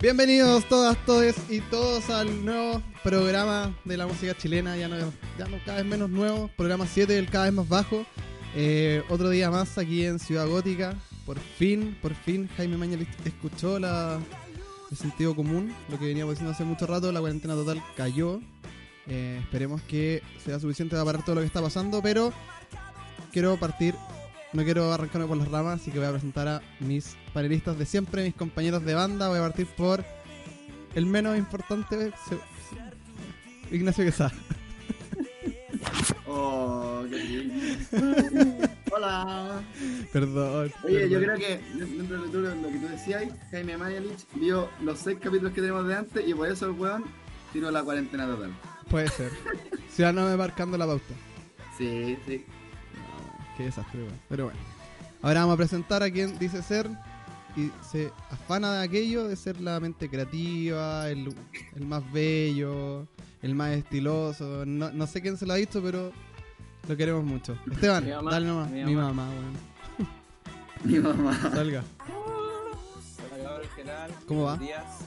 Bienvenidos todas, todos y todos al nuevo programa de la música chilena, ya no, ya no cada vez menos nuevo, programa 7, el cada vez más bajo. Eh, otro día más aquí en Ciudad Gótica. Por fin, por fin Jaime Maña escuchó la, el sentido común, lo que veníamos diciendo hace mucho rato, la cuarentena total cayó. Eh, esperemos que sea suficiente para parar todo lo que está pasando, pero quiero partir no quiero arrancarme por las ramas, así que voy a presentar a mis panelistas de siempre, mis compañeros de banda. Voy a partir por el menos importante, Ignacio Quesada. Oh, qué Hola. Perdón. Oye, yo creo que dentro de lo que tú decías, Jaime Mayalich vio los seis capítulos que tenemos de antes y por eso el weón tiró la cuarentena total. Puede ser. me marcando la pauta. Sí, sí qué desastre, Pero bueno. Ahora vamos a presentar a quien dice ser y se afana de aquello de ser la mente creativa, el, más bello, el más estiloso. No, sé quién se lo ha dicho, pero lo queremos mucho. Esteban, dale nomás. Mi, mamá, Mi mamá. Salga. ¿Cómo va?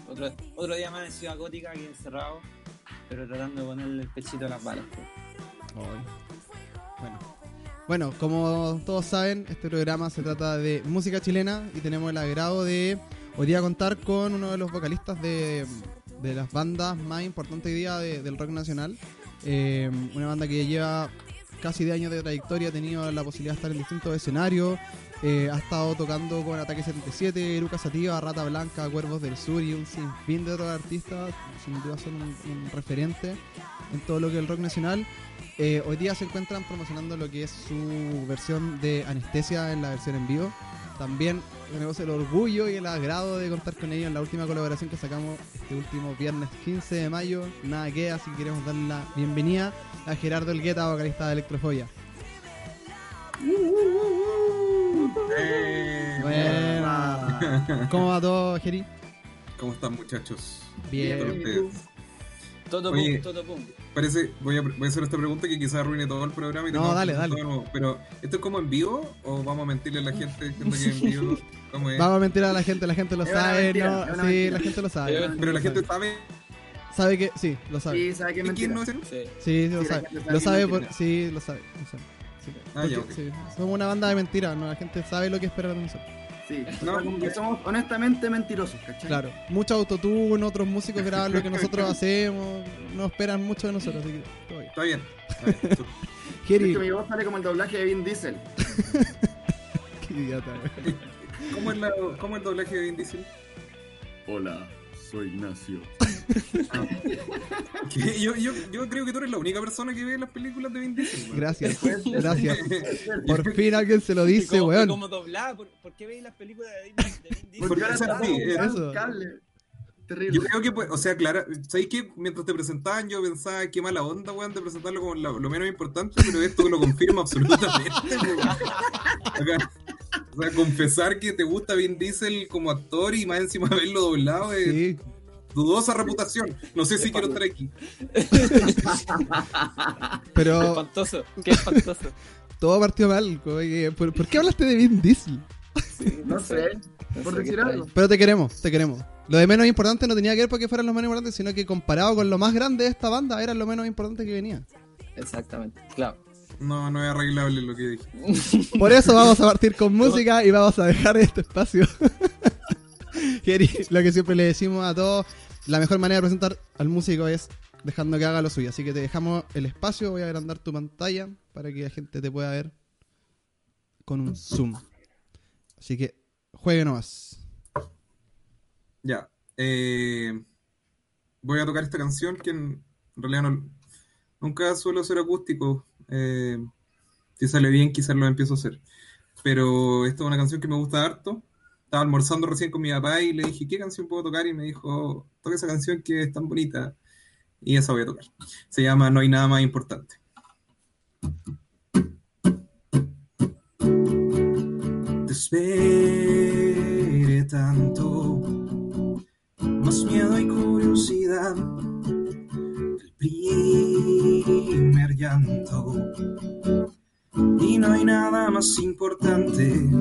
Otro, otro, día más en Ciudad Gótica, aquí encerrado, pero tratando de ponerle el pechito a las balas. Bueno. Bueno, como todos saben, este programa se trata de música chilena y tenemos el agrado de hoy día contar con uno de los vocalistas de, las bandas más importantes hoy día del rock nacional. Eh, una banda que lleva casi 10 años de trayectoria, ha tenido la posibilidad de estar en distintos escenarios, eh, ha estado tocando con Ataque 77, Eruca Sativa, Rata Blanca, Cuervos del Sur y un sinfín de otros artistas, sin duda son un referente en todo lo que es el rock nacional. Eh, hoy día se encuentran promocionando lo que es su versión de Anestesia en la versión en vivo. También tenemos el orgullo y el agrado de contar con ellos en la última colaboración que sacamos este último viernes 15 de mayo. Nada que, así que queremos darle la bienvenida a Gerardo Elgueta, vocalista de Electrofobia. Eh, ¿Cómo va todo, Geri? ¿Cómo están, muchachos? Bien. Todo pum, todo pum. Parece, voy a, voy a hacer esta pregunta que quizás arruine todo el programa. Y no, dale, dale. pero, ¿esto es como en vivo o vamos a mentirle a la gente diciendo que en vivo? ¿Cómo es? Vamos a mentir a la gente, la gente lo sabe, ¿no? Sí, la gente lo sabe. Pero la gente sabe. Sabe que, sí, lo sabe. Sí, sabe que es ¿Quién no Sí, sí, lo sabe. Lo sabe por, sí, lo sabe. Ah, ya, sí. Somos una banda de mentiras, ¿no? La gente sabe lo que espera de nosotros. Sí, somos honestamente mentirosos, ¿cachai? Claro, mucho autotune, otros músicos graban lo que nosotros hacemos, no esperan mucho de nosotros, así que todo bien. Está bien. Está mi voz sale como el doblaje de Vin Diesel. Qué idiota, ¿Cómo es, la, ¿Cómo es el doblaje de Vin Diesel? Hola, soy Ignacio. yo, yo, yo, creo que tú eres la única persona que ve las películas de Vin Diesel. Gracias, gracias. Por fin alguien se lo dice, ¿Cómo, weón. ¿Cómo doblada? ¿Por, ¿Por, qué veis las películas de Vin, Diesel? Porque ahora está. Cable. Terrible. Yo creo que, pues, o sea, claro, ¿sabéis que mientras te presentaban yo pensaba qué mala onda, weón, de presentarlo como lo, lo menos importante, pero esto lo confirma absolutamente, O sea, confesar que te gusta Vin Diesel como actor y más encima verlo doblado es sí. Dudosa reputación. No sé si quiero estar aquí. Pero... Qué espantoso, qué espantoso. Todo partió mal. ¿Por, ¿Por, qué hablaste de Vin Diesel? no sé, por decir algo. Pero te queremos, te queremos. Lo de menos importante no tenía que ver porque fueran los menos importantes, sino que comparado con lo más grande de esta banda, era lo menos importante que venía. Exactamente, claro. No, no es arreglable lo que dije. Por eso vamos a partir con música y vamos a dejar este espacio. lo que siempre le decimos a todos, la mejor manera de presentar al músico es dejando que haga lo suyo. Así que te dejamos el espacio, voy a agrandar tu pantalla para que la gente te pueda ver con un zoom. Así que juegue nomás. Ya. Eh, voy a tocar esta canción que en realidad nunca suelo ser acústico. Eh, si sale bien, quizás lo empiezo a hacer. Pero esta es una canción que me gusta harto. Estaba almorzando recién con mi papá y le dije, ¿qué canción puedo tocar? Y me dijo, toca esa canción que es tan bonita. Y esa voy a tocar. Se llama No hay nada más importante. Te esperé tanto, más miedo y curiosidad. El primer llanto. Y no hay nada más importante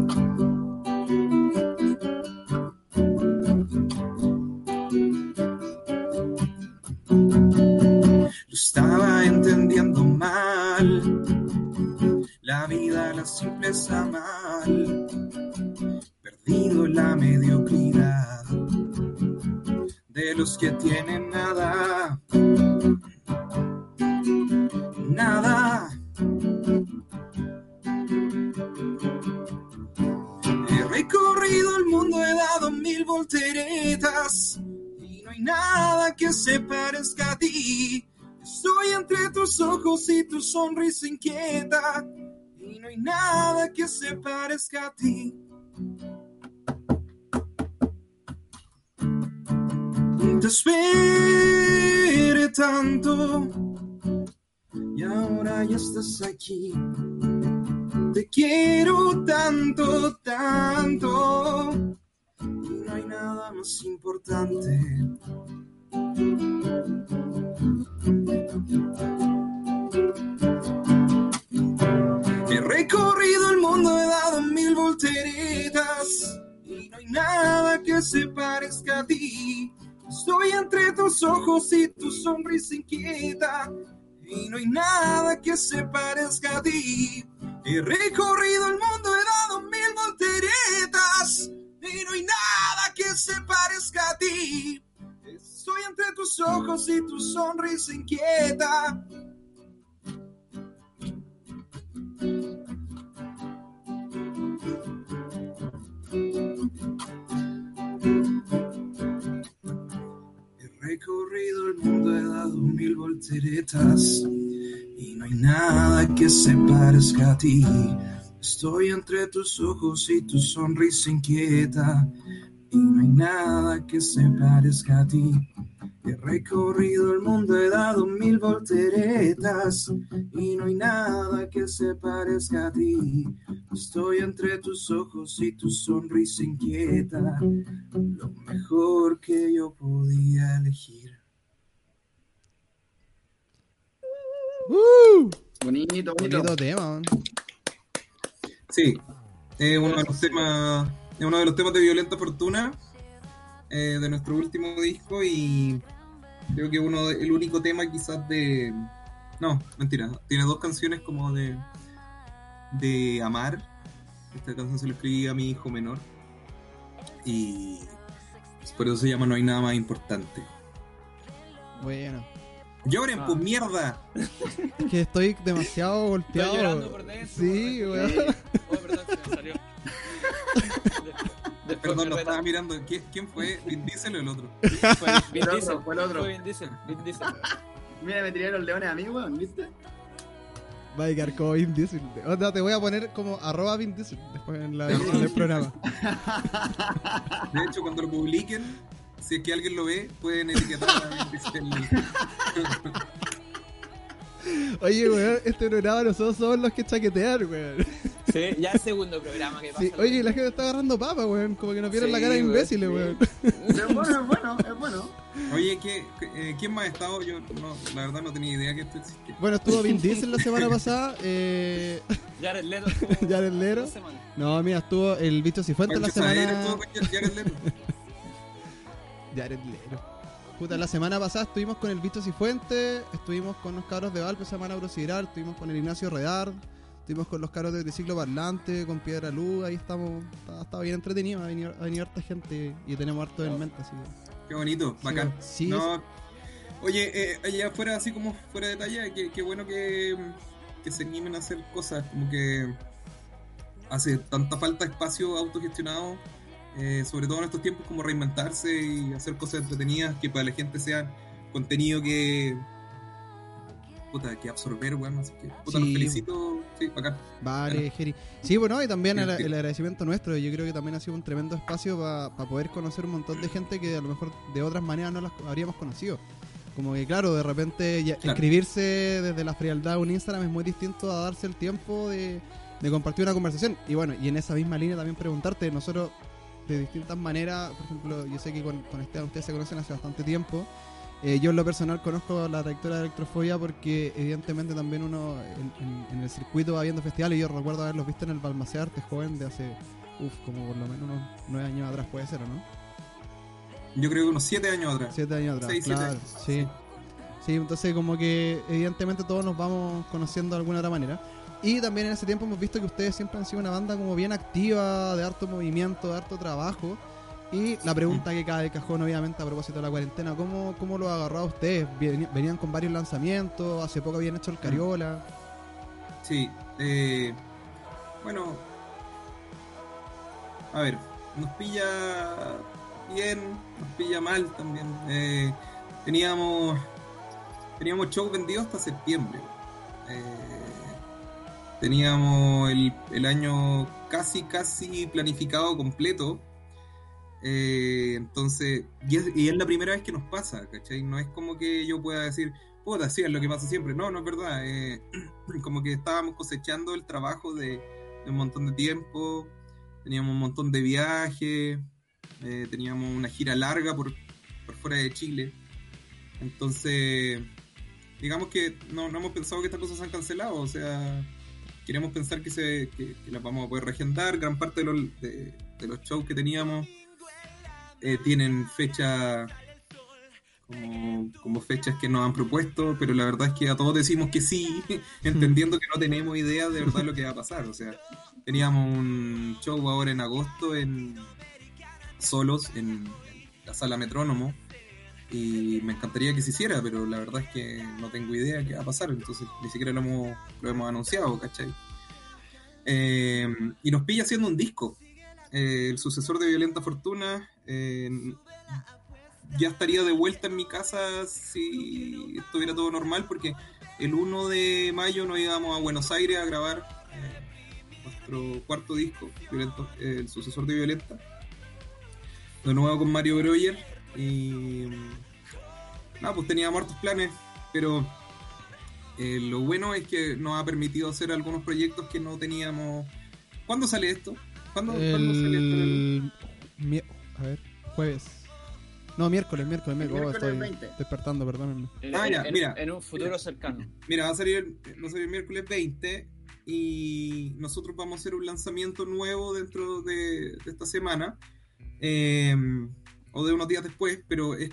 mal. Perdido la mediocridad de los que tienen nada. Nada. He recorrido el mundo, he dado mil volteretas y no hay nada que se parezca a ti. Estoy entre tus ojos y tu sonrisa inquieta y no hay nada que se parezca a ti. Te esperé tanto y ahora ya estás aquí. Te quiero tanto, tanto. Y no hay nada más importante. Tus ojos y tu sonrisa inquieta. Y no hay nada que se parezca a ti. He recorrido el mundo, he dado mil volteretas. Y no hay nada que se parezca a ti. Estoy entre tus ojos y tu sonrisa inquieta. Recorrido el mundo, he dado mil volteretas y no hay nada que se parezca a ti. Estoy entre tus ojos y tu sonrisa inquieta y no hay nada que se parezca a ti. He recorrido el mundo, he dado mil volteretas y no hay nada que se parezca a ti. Estoy entre tus ojos y tu sonrisa inquieta, lo mejor que yo podía elegir. ¡Uh! Bonito, bonito. Bonito tema, man. Sí, es uno de los temas, es uno de los temas de Violenta Fortuna eh, de nuestro último disco y creo que uno de- el único tema quizás de no, mentira, tiene dos canciones como de de amar. Esta canción se la escribí a mi hijo menor y por eso se llama No hay nada más importante. Bueno. Lloren, Ah. pues mierda. Que estoy demasiado Estoy golpeado. llorando por dentro. Sí, weón. Oh, perdón, se me salió. Perdón, reta- estaba mirando. ¿Quién, quién fue? ¿Vin Diesel o el otro? Fue Vin El Diesel. fue el otro. Fue Vin Diesel. Vin Diesel. Mira, me tiraron los leones a mí, weón, ¿viste? Va a quedar como Vin Diesel. Onda, te voy a poner como arroba Vin Diesel después en la edición del programa. De hecho, cuando lo publiquen, si es que alguien lo ve, pueden etiquetar a Vin Diesel. Oye, weón, este programa nosotros somos los que chaquetean, weón. Sí, ya el segundo programa que pasa. Sí, oye, la gente está agarrando papa, weón. Como que nos vieron Sí, la cara de weón, imbéciles, sí. weón. Es bueno, es bueno, es bueno. Oye, ¿qué, eh, ¿quién más ha estado? Yo no, la verdad no tenía idea que esto existía. Bueno, estuvo Vin Diesel la semana pasada. Eh, Jared Leto. estuvo Jared Leto. dos semanas. No, mira, estuvo el bicho Cifuentes la Pancho Saavedra semana. estuvo con Jared Leto. Jared Leto. Puta, la semana pasada estuvimos con el bicho Cifuentes, estuvimos con los cabros de Valpo, se llaman Auro Sideral, estuvimos con el Ignacio Redard, con los cabros de Triciclo Parlante, con Piedra Luz, ahí estamos, está, está bien entretenido, ha venido, ha venido harta gente y tenemos harto en mente, así que. Qué bonito, bacán. Sí, No, oye, eh, allá fuera, así como fuera de talla, qué, qué bueno que, que se animen a hacer cosas, como que hace tanta falta espacio autogestionado, eh, sobre todo en estos tiempos, como reinventarse y hacer cosas entretenidas que para la gente sea contenido que. Puta, que absorber, weón. Así que, puta, los Sí. felicito sí, bacán. Vale, Geri. Sí, bueno, y también el, agradecimiento nuestro. Yo creo que también ha sido un tremendo espacio para poder conocer un montón de gente que a lo mejor de otras maneras no las habríamos conocido. Como que, claro, de repente ya- Claro. escribirse desde la frialdad a un Instagram es muy distinto a darse el tiempo de, de compartir una conversación. Y bueno, y en esa misma línea también preguntarte, nosotros de distintas maneras, por ejemplo, yo sé que con, con Esteban ustedes se conocen hace bastante tiempo. Eh, yo en lo personal conozco la trayectoria de Electrofobia porque evidentemente también uno en, en- en el circuito va viendo festivales y yo recuerdo haberlos visto en el Balmaceda Arte Joven de hace, uff, como por lo menos unos nueve años atrás puede ser, ¿o no? Yo creo que unos 7 años atrás. Siete años atrás, Seis, siete años, sí. Sí, entonces como que evidentemente todos nos vamos conociendo de alguna otra manera. Y también en ese tiempo hemos visto que ustedes siempre han sido una banda como bien activa, de harto movimiento, de harto trabajo. Y la pregunta que cae de cajón, obviamente, a propósito de la cuarentena, ¿cómo, cómo lo agarró a ustedes? Venían con varios lanzamientos, hace poco habían hecho el Cariola. Sí, eh, bueno, a ver, nos pilla bien, nos pilla mal también. Eh, teníamos teníamos shows vendidos hasta septiembre. Eh, teníamos el, el año casi, casi planificado completo. Eh, entonces, y es, y es la primera vez que nos pasa, ¿cachai? No es como que yo pueda decir, puta, sí, es lo que pasa siempre. No, no es verdad. Eh, como que estábamos cosechando el trabajo de, un montón de tiempo, teníamos un montón de viajes, eh, teníamos una gira larga por, por fuera de Chile. Entonces, digamos que no, no hemos pensado que estas cosas se han cancelado, o sea, queremos pensar que, se, que, las vamos a poder reagendar. Gran parte de los, de los shows que teníamos eh, tienen fecha como, fechas que nos han propuesto, pero la verdad es que a todos decimos que sí, entendiendo que no tenemos idea de verdad lo que va a pasar. O sea, teníamos un show ahora en agosto en solos en la sala Metrónomo y me encantaría que se hiciera, pero la verdad es que no tengo idea qué va a pasar, entonces ni siquiera lo hemos, lo hemos anunciado, ¿cachai? Eh, y nos pilla haciendo un disco. Eh, el sucesor de Violenta Fortuna eh, ya estaría de vuelta en mi casa si estuviera todo normal, porque el 1 de mayo nos íbamos a Buenos Aires a grabar eh, nuestro cuarto disco, Violento- el sucesor de Violenta, de nuevo con Mario Breuer. Y nada, pues teníamos hartos planes, pero lo bueno es que nos ha permitido hacer algunos proyectos que no teníamos. ¿Cuándo sale esto? ¿Cuándo, ¿cuándo sale esto? El... mi- A ver, jueves. No, miércoles, miércoles, miércoles. Oh, miércoles estoy 20. despertando, perdónenme. En, Ah, ya, en- mira. en un futuro cercano. Mira, va a salir, va a salir el miércoles 20 y nosotros vamos a hacer un lanzamiento nuevo dentro de, de esta semana eh, o de unos días después, pero es-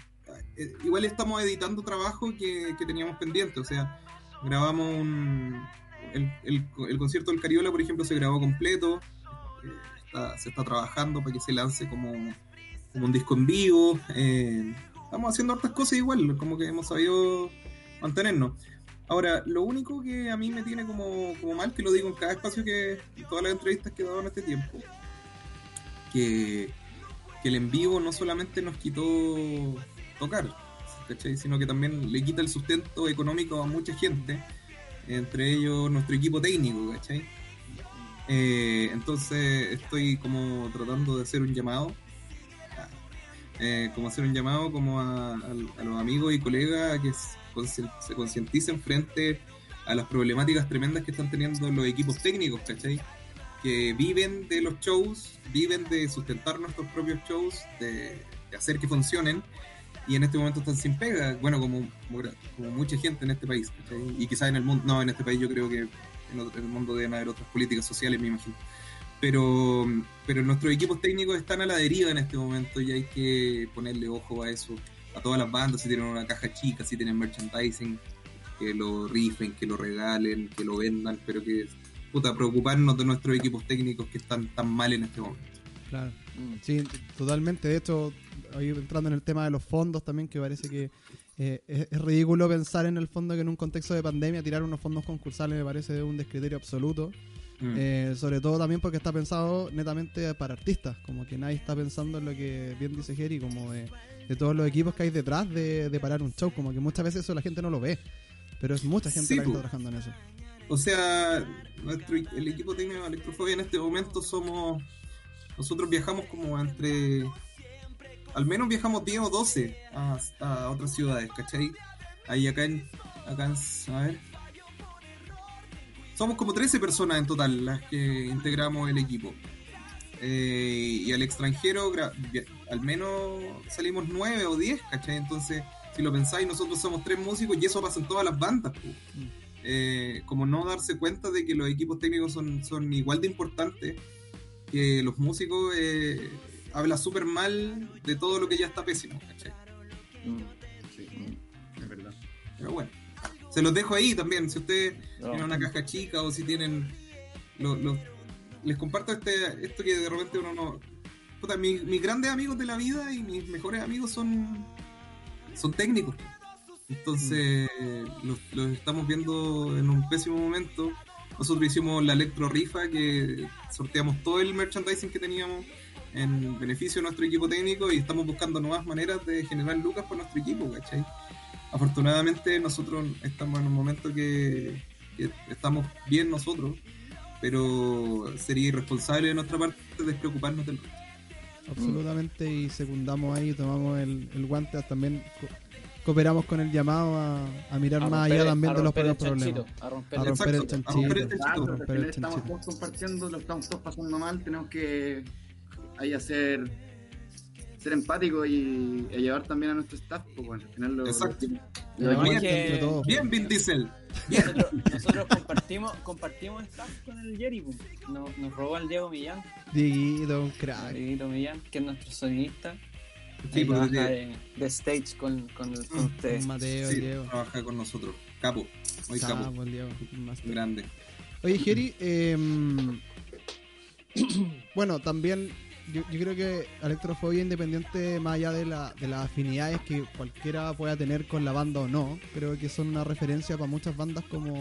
eh, igual estamos editando trabajo que, que teníamos pendiente, o sea, grabamos un, el, el- el concierto del Cariola, por ejemplo, se grabó completo, se está trabajando para que se lance como, como un disco en vivo, eh, estamos haciendo hartas cosas igual, como que hemos sabido mantenernos. Ahora, lo único que a mí me tiene como, como mal, que lo digo en cada espacio que, todas las entrevistas que he dado en este tiempo, que, que el en vivo no solamente nos quitó tocar, ¿cachai? sino que también le quita el sustento económico a mucha gente, entre ellos nuestro equipo técnico, ¿cachai? Eh, entonces estoy como tratando de hacer un llamado, eh, como hacer un llamado como a, los amigos y colegas que se concienticen frente a las problemáticas tremendas que están teniendo los equipos técnicos, ¿cachai? Que viven de los shows, viven de sustentar nuestros propios shows, de, hacer que funcionen, y en este momento están sin pega, bueno, como, como, mucha gente en este país. Y quizás en el mundo, no, en este país yo creo que en, otro- en el mundo deben haber otras políticas sociales, me imagino. Pero, pero nuestros equipos técnicos están a la deriva en este momento y hay que ponerle ojo a eso, a todas las bandas, si tienen una caja chica, si tienen merchandising, que lo rifen, que lo regalen, que lo vendan, pero que, puta, preocuparnos de nuestros equipos técnicos que están tan mal en este momento. Claro. Mm. Sí, totalmente. De hecho, ahí entrando en el tema de los fondos también, que parece que eh, es, es ridículo pensar en el fondo que en un contexto de pandemia tirar unos fondos concursales me parece un descriterio absoluto. Mm. Eh, sobre todo también porque está pensado netamente para artistas, como que nadie está pensando en lo que bien dice Jerry, como de, de todos los equipos que hay detrás de, de parar un show, como que muchas veces eso la gente no lo ve, pero es mucha gente Sí, la que está trabajando en eso. o sea, nuestro, el equipo técnico de Electrofobia en este momento somos. Nosotros viajamos como entre. Al menos viajamos 10 o 12 a, otras ciudades, ¿cachai? Ahí acá en. Acá en. A ver. Somos como 13 personas en total las que integramos el equipo. Eh, y al extranjero, al menos salimos 9 o 10, ¿cachai? Entonces, si lo pensáis, nosotros somos tres músicos y eso pasa en todas las bandas. po. Eh, como no darse cuenta de que los equipos técnicos son, son igual de importantes que los músicos, eh, habla súper mal de todo lo que ya está pésimo, ¿cachai? Sí, es verdad. Pero bueno, se los dejo ahí también. Si ustedes No. tienen una caja chica o si tienen. lo- lo- les comparto este esto que de repente uno no. Puta, mis, mis grandes amigos de la vida y mis mejores amigos son. son técnicos. Entonces, los, los estamos viendo en un pésimo momento. Nosotros hicimos la electro rifa que sorteamos todo el merchandising que teníamos en beneficio de nuestro equipo técnico y estamos buscando nuevas maneras de generar lucas para nuestro equipo, ¿cachai? Afortunadamente nosotros estamos en un momento que, que estamos bien nosotros, pero sería irresponsable de nuestra parte despreocuparnos del resto. Absolutamente, y secundamos ahí, tomamos el, el guante, también co- cooperamos con el llamado a, a mirar A más allá también de los romper el propios problemas. chanchito, A romper A el romper el Exacto, a chanchito. romper el chanchito. estamos chanchito. todos compartiendo, lo estamos todos pasando mal, tenemos que ahí hacer ser empáticos y, y llevar también a nuestro staff, pues bueno, al final lo, Exacto. lo- Lo lo- demás que-. Bien, Vin Diesel. Nosotros, nosotros compartimos, compartimos staff con el Jerry, po. nos, nos robó el Diego Millán, Dieguito, un crack. Dieguito Millán, que es nuestro sonidista. Sí, trabaja de- de, stage con, con, el- con Mm, ustedes. Mateo, sí, Diego. trabaja con nosotros. Capo, muy capo, Capo, el Diego. grande. Oye, Jerry, em, bueno, también yo, yo creo que Electrofobia, independiente más allá de, la, de las afinidades que cualquiera pueda tener con la banda o no, creo que son una referencia para muchas bandas como,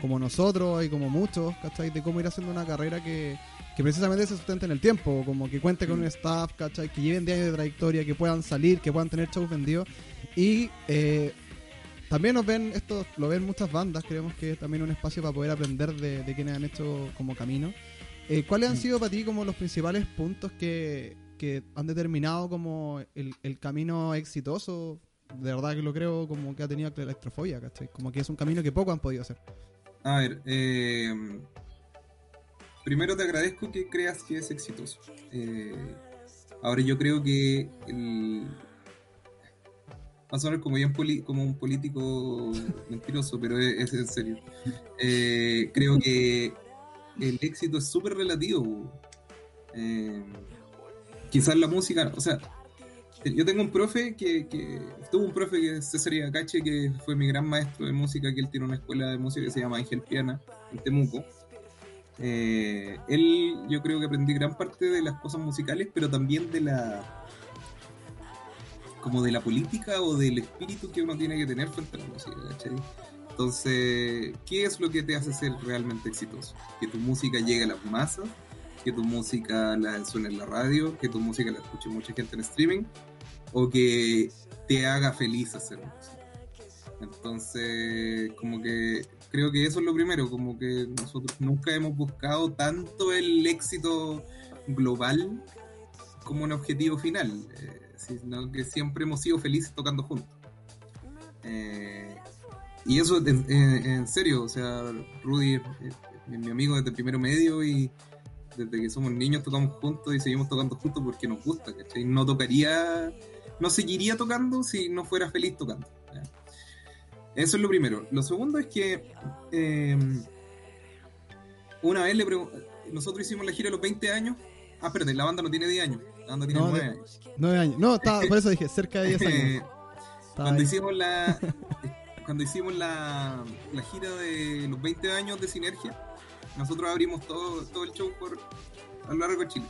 como nosotros y como muchos, ¿cachai? De cómo ir haciendo una carrera que, que precisamente se sustente en el tiempo, como que cuente con un staff, ¿cachai? Que lleven 10 años de trayectoria, que puedan salir, que puedan tener shows vendidos. Y eh, también nos ven, esto lo ven muchas bandas, creemos que es también un espacio para poder aprender de, de quienes han hecho como camino. Eh, ¿Cuáles han sido para ti como los principales puntos que, que han determinado como el, el camino exitoso? De verdad que lo creo como que ha tenido la electrofobia, ¿cachai? Como que es un camino que poco han podido hacer. A ver, eh, primero te agradezco que creas que es exitoso. Eh, ahora yo creo que el, va a sonar como, bien poli- como un político mentiroso, pero es, es en serio. Eh, creo que el éxito es súper relativo. Eh, quizás la música, o sea, yo tengo un profe que, que tuvo un profe que es César Igacache, que fue mi gran maestro de música, que él tiene una escuela de música que se llama Ángel Piana, en Temuco. Eh, él, yo creo que aprendí gran parte de las cosas musicales, pero también de la como de la política o del espíritu que uno tiene que tener frente a la música, ¿cachai? Entonces, ¿qué es lo que te hace ser realmente exitoso? Que tu música llegue a las masas, que tu música la suene en la radio, que tu música la escuche mucha gente en streaming, o que te haga feliz hacer música. Entonces, como que creo que eso es lo primero, como que nosotros nunca hemos buscado tanto el éxito global como un objetivo final, eh, sino que siempre hemos sido felices tocando juntos. Eh, y eso en, en- en serio, o sea, Rudy es, es- es mi amigo desde primero medio y desde que somos niños tocamos juntos y seguimos tocando juntos porque nos gusta, ¿cachai? No tocaría, no seguiría tocando si no fuera feliz tocando. ¿ya? Eso es lo primero. Lo segundo es que eh, una vez le nosotros hicimos la gira a los 20 años. Ah, espérate, la banda no tiene 10 años, la banda tiene No, 9 de- años. Nueve años. No, estaba, por eso dije, cerca de 10 Eh, años. Estaba cuando ahí. hicimos la cuando hicimos la, la gira de los 20 años de Sinergia, nosotros abrimos todo, todo el show por a lo largo de Chile.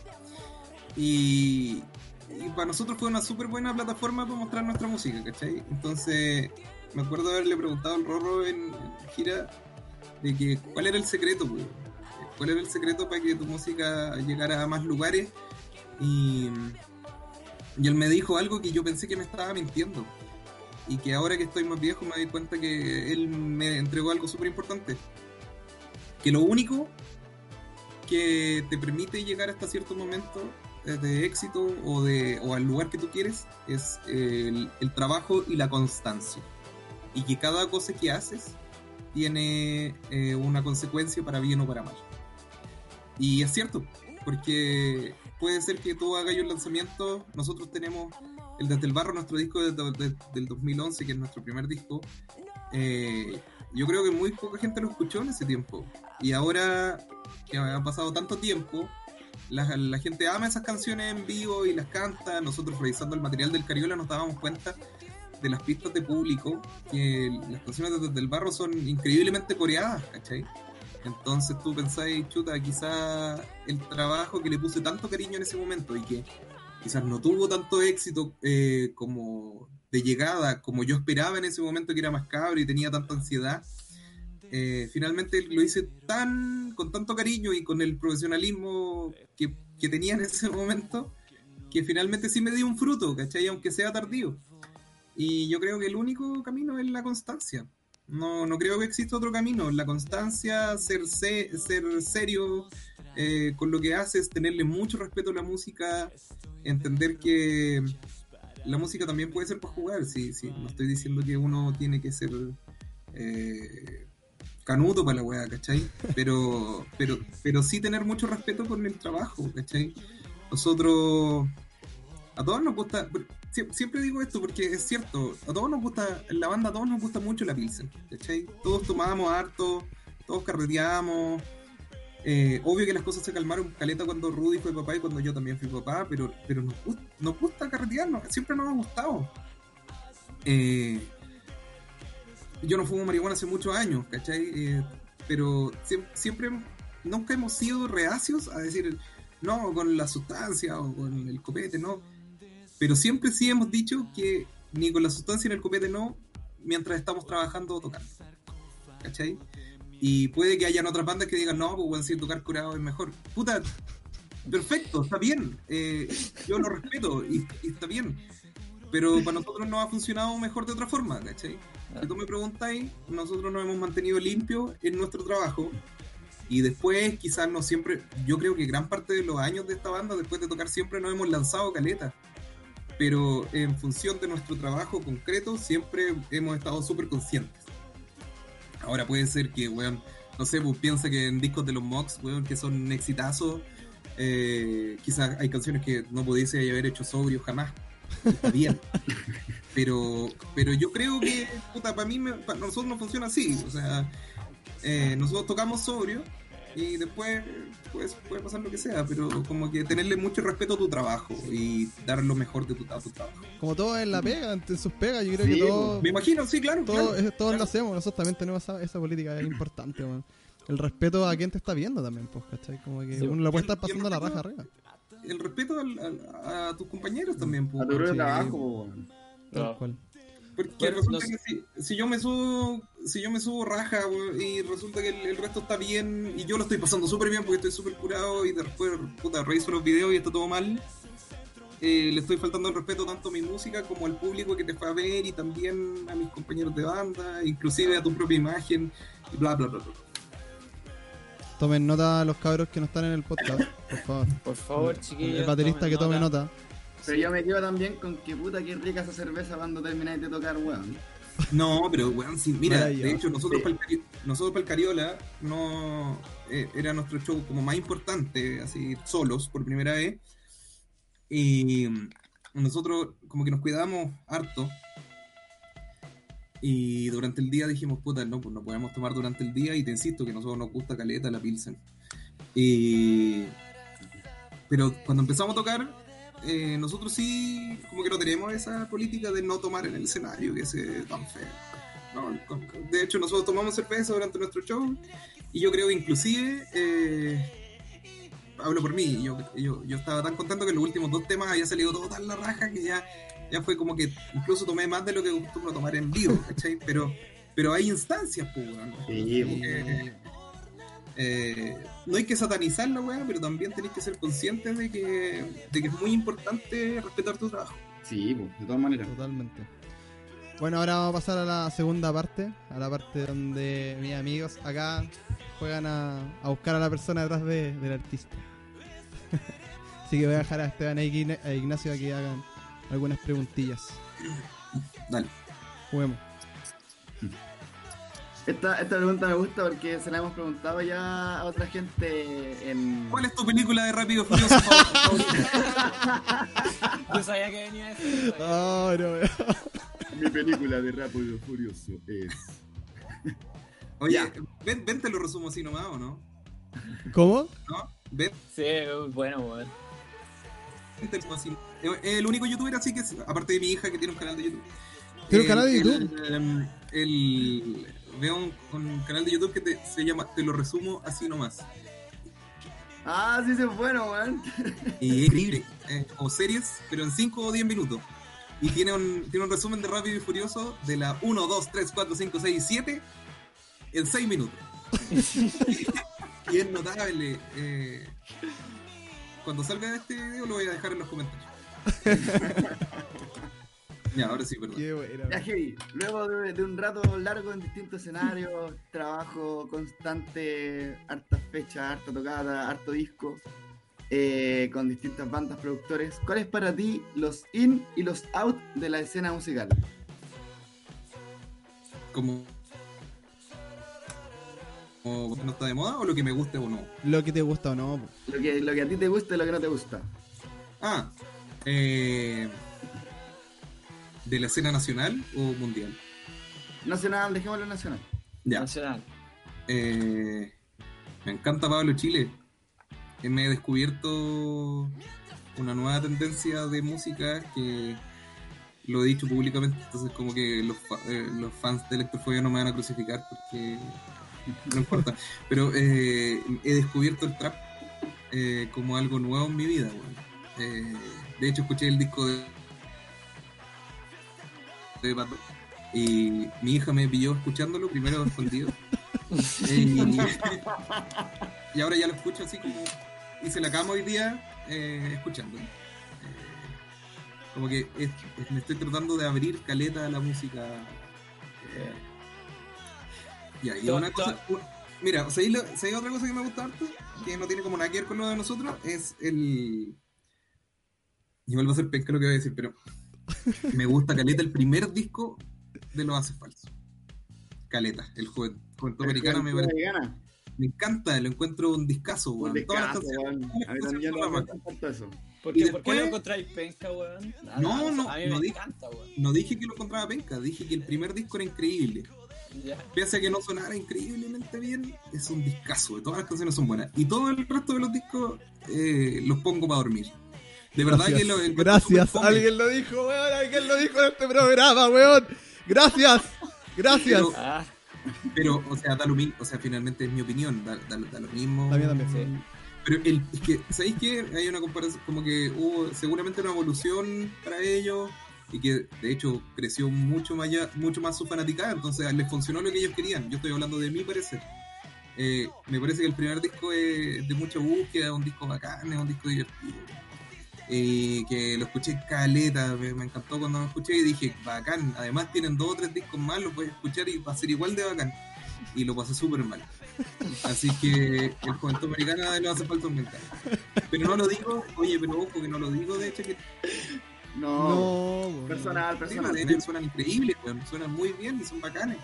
Y, y para nosotros fue una súper buena plataforma para mostrar nuestra música, ¿cachai? Entonces, me acuerdo haberle preguntado al Rorro en, gira de que cuál era el secreto, pues? cuál era el secreto para que tu música llegara a más lugares. Y, y él me dijo algo que yo pensé que me estaba mintiendo y que ahora que estoy más viejo me doy cuenta que él me entregó algo súper importante. que lo único que te permite llegar hasta cierto momento eh, de éxito o, de, o al lugar que tú quieres es el, trabajo y la constancia. Y que cada cosa que haces tiene eh, una consecuencia para bien o para mal. Y es cierto, porque puede ser que tú hagas un lanzamiento, nosotros tenemos el Desde el Barro, nuestro disco de- de- del 2011, que es nuestro primer disco, eh, yo creo que muy poca gente lo escuchó en ese tiempo. Y ahora que ha pasado tanto tiempo, la, la gente ama esas canciones en vivo y las canta. Nosotros revisando el material del Cariola nos dábamos cuenta de las pistas de público que las canciones de Desde el Barro son increíblemente coreadas, ¿cachai? Entonces tú pensáis, chuta, quizá el trabajo que le puse tanto cariño en ese momento y que quizás no tuvo tanto éxito eh, como de llegada, como yo esperaba en ese momento que era más cabro y tenía tanta ansiedad, eh, finalmente lo hice tan con tanto cariño y con el profesionalismo que, que tenía en ese momento, que finalmente sí me dio un fruto, ¿cachai? Aunque sea tardío. Y yo creo que el único camino es la constancia. No, no creo que exista otro camino. La constancia, ser, se- ser serio eh, con lo que haces, tenerle mucho respeto a la música, entender que la música también puede ser para jugar. Sí, sí, no estoy diciendo que uno tiene que ser eh, canuto para la weá, ¿cachai? Pero, pero, pero sí tener mucho respeto con el trabajo, ¿cachai? Nosotros, a todos nos gusta, sie- siempre digo esto porque es cierto, a todos nos gusta, en la banda a todos nos gusta mucho la Pilsen, ¿cachai? Todos tomábamos harto, todos carreteábamos. Eh, obvio que las cosas se calmaron caleta cuando Rudy fue papá y cuando yo también fui papá, pero, pero nos, gust- nos gusta carretearnos, siempre nos ha gustado. Eh, yo no fumo marihuana hace muchos años, ¿cachai? Eh, pero siem- siempre, nunca hemos sido reacios a decir, no, con la sustancia o con el copete, no. Pero siempre sí hemos dicho que ni con la sustancia ni el copete no, mientras estamos trabajando o tocando. ¿Cachai? Y puede que hayan otras bandas que digan, no, pues bueno, si tocar curado es mejor. Puta, perfecto, está bien. eh, yo lo respeto y, está bien. Pero para nosotros no ha funcionado mejor de otra forma, ¿cachai? Si tú me preguntáis, nosotros nos hemos mantenido limpios en nuestro trabajo. Y después, quizás no siempre, yo creo que gran parte de los años de esta banda, después de tocar siempre nos hemos lanzado caleta. Pero en función de nuestro trabajo concreto, siempre hemos estado súper conscientes. Ahora puede ser que, weón, no sé, pues piensa que en discos de los Mox, weón, que son exitazos, eh, quizás hay canciones que no pudiese haber hecho sobrio jamás. Está bien. pero, pero yo creo que, puta, para mí, para nosotros no funciona así. O sea, eh, nosotros tocamos sobrio y después pues, puede pasar lo que sea, pero como que tenerle mucho respeto a tu trabajo y dar lo mejor de tu, a tu trabajo. Como todos en la pega, en sus pegas, yo creo Sí, que todos, Me imagino, sí, claro. todos, claro. lo hacemos. Nosotros también tenemos esa, esa política, es importante, weón. El respeto a quien te está viendo también, pues, ¿cachai? Como que Sí. uno lo puede estar pasando la raja arriba. El respeto al- al- a tus compañeros también. pues, A tu Sí. trabajo. Tal No. cual. Porque Bueno, resulta no sé. que si, si yo me subo, si yo me subo raja y resulta que el, el resto está bien y yo lo estoy pasando súper bien porque estoy súper curado y después, puta, reviso los videos y está todo mal, eh, le estoy faltando el respeto tanto a mi música como al público que te fue a ver y también a mis compañeros de banda, inclusive a tu propia imagen y bla bla bla. bla. Tomen nota los cabros que no están en el podcast, por favor. Por favor, chiquillos. El baterista que tome nota. Pero yo me quedo también con que puta que rica esa cerveza cuando termináis de tocar, weón. No, pero weón, sí, mira, de hecho nosotros Sí. para el, Cari- nosotros para el Cariola no eh, era nuestro show como más importante, así solos por primera vez. Y nosotros como que nos cuidamos harto. Y durante el día dijimos, puta, no, pues no podemos tomar durante el día y te insisto que a nosotros nos gusta caleta la Pilsen. Y... Pero cuando empezamos a tocar, eh, nosotros sí, como que no tenemos esa política de no tomar en el escenario, que es eh, tan feo. No, de hecho, nosotros tomamos cerveza durante nuestro show y yo creo que inclusive, eh, hablo por mí, yo, yo, yo estaba tan contento que en los últimos dos temas había salido todo tan la raja que ya, ya fue como que incluso tomé más de lo que acostumbro tomar en vivo, ¿cachai? Pero, pero hay instancias, pues, weón. Sí, eh, no hay que satanizar la weá, pero también tenéis que ser conscientes de que, de que es muy importante respetar tu trabajo. Sí, po, de todas maneras. Totalmente. Bueno, ahora vamos a pasar a la segunda parte, a la parte donde mis amigos acá juegan a, a buscar a la persona detrás de- del artista. Así que voy a dejar a Esteban e a Ignacio a que hagan algunas preguntillas. Dale. Juguemos. Esta, esta pregunta me gusta porque se la hemos preguntado ya a otra gente en... ¿Cuál es tu película de Rápido y Furioso favorita? Yo sabía que venía eso. Oh, no. Mi película de Rápido y Furioso es... Oye, Ya. ven, ven, te lo resumo así nomás, ¿o no? ¿Cómo? ¿No? Ven, Sí, bueno. Es el único youtuber así que, es- aparte de mi hija que tiene un canal de YouTube. ¿Tiene un canal de el- YouTube? El, veo un, un canal de YouTube que te- se llama Te lo resumo así nomás. Ah, sí, es bueno, weón. Y es increíble. eh, o series, pero en 5 o 10 minutos. Y tiene un, tiene un resumen de Rápido y Furioso de la 1, 2, 3, 4, 5, 6 y 7 en 6 minutos. y es notable. eh, cuando salga este video lo voy a dejar en los comentarios. ya, ahora sí, perdón. Qué buena, Ya. Heavy, luego de, de un rato largo en distintos escenarios, trabajo constante, hartas fechas, harta tocada, harto disco, eh, con distintas bandas, productores, ¿cuáles para ti los in y los out de la escena musical? Como, como no está de moda o lo que me guste o no. Lo que te gusta o no. po. Lo que, lo que a ti te gusta y lo que no te gusta. Ah, eh, ¿de la escena nacional o mundial? Nacional, dejémoslo nacional. Ya. Nacional. Eh, me encanta Pablo Chile. Eh, me he descubierto una nueva tendencia de música que lo he dicho públicamente, entonces como que los, fa- eh, los fans de Electrofobia no me van a crucificar porque no importa. Pero eh, he descubierto el trap eh, como algo nuevo en mi vida. Eh, de hecho escuché el disco de, de Bad Bunny y mi hija me pilló escuchándolo primero escondido. y, y ahora ya lo escucho así como hice la cama hoy día eh, escuchando. Eh, como que es- es- me estoy tratando de abrir caleta a la música. eh, ya, y una cosa. Mira, ¿sabéis lo- sabéis otra cosa que me gusta harto? Que no tiene como nada que ver con lo de nosotros. Es el. Igual va a ser penca lo que voy a decir, pero. Me gusta Caleta el primer disco de Los Hace Falso. Caleta, el Juventud Juventud Americana me, parece- Americana. me encanta, lo encuentro un discazo, weón. Weón. A también eso. ¿Por qué, ¿Por qué después- lo encontráis penca, weón? No, no, A mí no me di- encanta, weón. No dije que lo encontraba penca, dije que el primer disco era increíble. Ya. Pese a que no sonara increíblemente bien, es un discazo. Todas las canciones son buenas. Y todo el resto de los discos eh, los pongo para dormir. De verdad Gracias. que lo Gracias. Alguien lo dijo, weón. Alguien lo dijo en este programa, weón. Gracias. Gracias. Pero- Ah, Pero, o sea, da lo mismo. O sea, finalmente es mi opinión. Da, da- da lo mismo. También, también. sí. Pero el, es que, ¿sabéis qué? Hay una comparación, como que hubo seguramente una evolución para ellos y que de hecho creció mucho más, allá- mucho más su fanaticada, entonces les funcionó lo que ellos querían. Yo estoy hablando de mi parecer. Eh, me parece que el primer disco es de mucha búsqueda, un disco bacán, es un disco divertido. Eh, que lo escuché caleta, me, me encantó cuando lo escuché y dije, bacán. Además tienen dos o tres discos más, los voy a escuchar y va a ser igual de bacán. Y lo pasé súper mal. Así que el Juventud Americana no hace falta un Pero no lo digo, oye, pero ojo que no lo digo de hecho que No, personal, personal. de hecho suenan increíbles, suenan muy bien y son bacanes.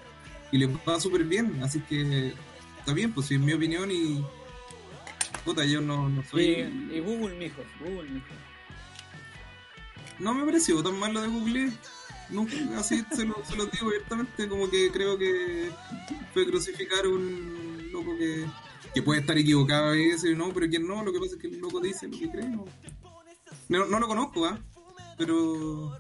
Y les va súper bien, así que está bien, pues es mi opinión y puta, yo no, no Y, soy. y Google, mijo. Google, mijo. No me pareció tan mal lo de Google. Nunca, así se lo, se lo digo abiertamente, como que creo que fue crucificar un loco que, que puede estar equivocado a veces, ¿no? Pero quien no, lo que pasa es que el loco dice lo que cree, ¿no? No, no lo conozco, ¿ah? Pero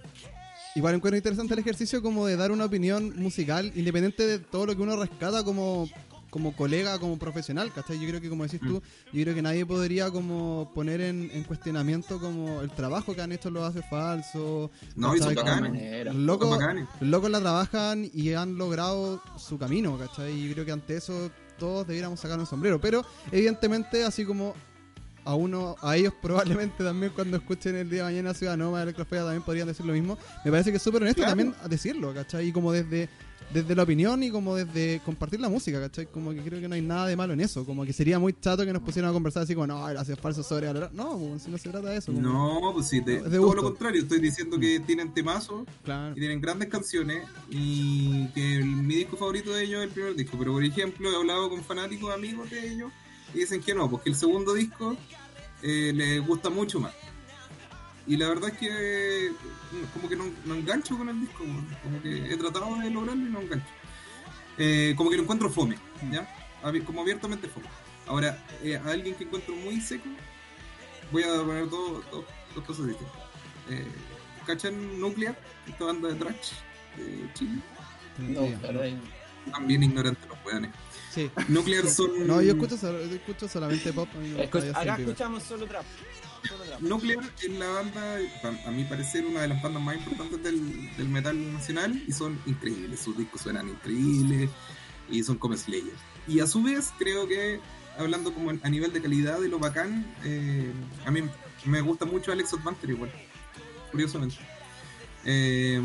Igual encuentro interesante el ejercicio como de dar una opinión musical, independiente de todo lo que uno rescata como, como colega, como profesional, ¿cachai? Yo creo que como decís tú, yo creo que nadie podría como poner en, en cuestionamiento como el trabajo que han hecho los hace falso. no, y son ¿cachai? maneras. Son Locos, bacanes. los locos la trabajan y han logrado su camino, ¿cachai? Y yo creo que ante eso todos debiéramos sacar un sombrero. Pero evidentemente, así como a uno, a ellos probablemente también cuando escuchen el día de mañana Ciudad Noma, Electrofea también podrían decir lo mismo. Me parece que es súper honesto Claro. también a decirlo, ¿cachai? Y como desde, desde la opinión y como desde compartir la música, ¿cachai? Como que creo que no hay nada de malo en eso. Como que sería muy chato que nos pusieran a conversar así como, no, gracias, falso sobre No, pues, si no se trata de eso. No, pues sí, de- todo lo contrario. Estoy diciendo que tienen temazos Claro. y tienen grandes canciones y que el- mi disco favorito de ellos es el primer disco. Pero por ejemplo, he hablado con fanáticos amigos de ellos y dicen que no, porque el segundo disco eh, les gusta mucho más. Y la verdad es que mm, como que no, no engancho con el disco, como que he tratado de lograrlo y no engancho. Eh, como que lo encuentro fome, ¿ya? Como abiertamente fome. Ahora, eh, a alguien que encuentro muy seco, voy a poner dos, dos, dos cosas distintas. Eh, ¿Cachan Nuclear? Esta banda de trash de Chile. No, ahí- También ignorantes los weones. Sí. Nuclear son. No, yo escucho, yo escucho solamente pop. acá escuchamos solo trap. Solo trap. Nuclear es la banda, a- a mi parecer, una de las bandas más importantes del, del metal nacional y son increíbles. Sus discos suenan increíbles y son como Slayer. Y a su vez, creo que, hablando como a nivel de calidad de lo bacán, eh, a mí me gusta mucho Alex Advanter igual, curiosamente. Eh,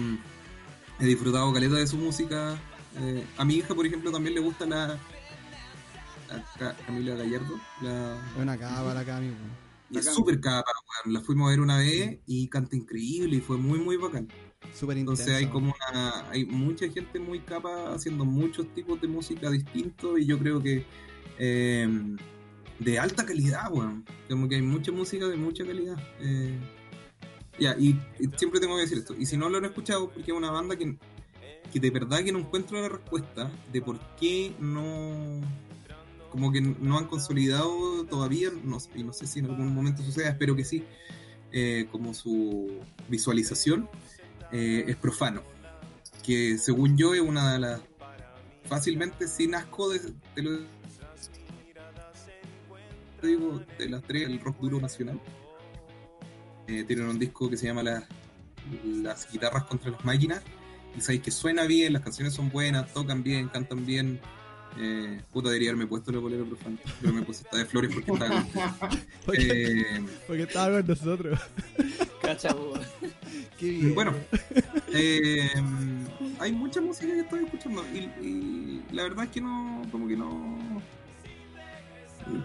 he disfrutado caleta de su música. Eh, a mi hija, por ejemplo, también le gusta la, la Ca- Camila Gallardo, la, Buena cábala acá, amigo. y es súper capa, weón. La fuimos a ver una vez y canta increíble y fue muy, muy bacán. Súper. Entonces hay como una, hay mucha gente muy capa haciendo muchos tipos de música distintos y yo creo que eh, de alta calidad, weón. Como que hay mucha música de mucha calidad. Eh, ya, y, y siempre tengo que decir esto. Y si no lo han escuchado, porque es una banda que, que de verdad que no encuentro la respuesta de por qué no como que no han consolidado todavía, no, y no sé si en algún momento suceda, espero que sí, eh, como su visualización eh, es profano, que según yo es una de las fácilmente sin asco de, te digo, de las tres, el rock duro nacional. Eh, tienen un disco que se llama las, las guitarras contra las máquinas. Y sabéis que suena bien, las canciones son buenas, tocan bien, cantan bien. Eh, puta, debería haberme puesto la bolera profana. Pero me puse esta de flores porque estaba. Porque, Eh, porque estaba con nosotros. Cacha, po. Qué bien. Bueno, eh, hay mucha música que estoy escuchando y, y la verdad es que no, como que no.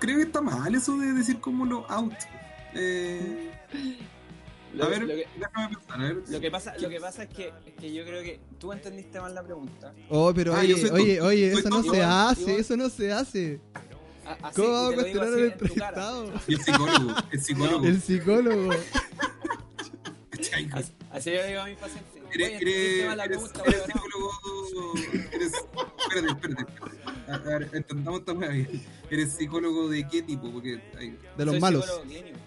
Creo que está mal eso de decir como lo out. Eh, Lo, a ver, lo que, déjame pensar, a ver. lo que pasa, lo que pasa es que, es que yo creo que tú entendiste mal la pregunta. Oh, pero Ah, oye, oye, oye, eso no se Igual, hace, igual. eso no se hace. Así, ¿Cómo vamos a cuestionar al? Y el psicólogo, el psicólogo. El psicólogo. Así, así yo digo a mis pacientes. Eres, eres, eres, pregunta, eres psicólogo. Eres. Espérate, espérate. espérate. A, a ver, entendamos esta bien. ¿Eres psicólogo de qué tipo? Porque. hay- De los Soy malos. psicólogo clínico,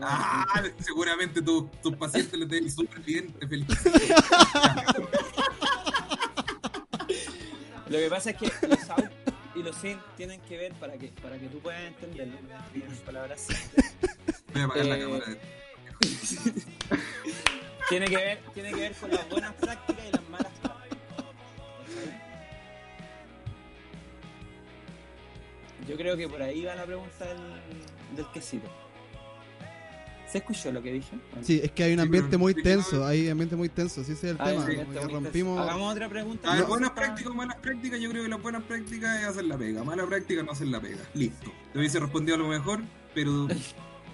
Ah, seguramente tu- tus pacientes les den súper bien, te felicito. Lo que pasa es que los out y los in tienen que ver para que, para que tú puedas entenderlo. En palabras simples. Voy a apagar la Eh, cámara. tiene que ver, tiene que ver con las buenas prácticas y las malas prácticas. Yo creo que por ahí va la pregunta del, del quesito. ¿Se escuchó lo que dije? Sí, es que hay un Sí, ambiente muy sí, tenso, hay ambiente muy tenso, sí, ese es el Ah, tema. sí, está muy rompimos. Hagamos otra pregunta. A ver, No, buenas prácticas o malas prácticas, yo creo que las buenas prácticas es hacer la pega. Mala práctica no hacer la pega. Listo. Te hubiese respondido a lo mejor, pero,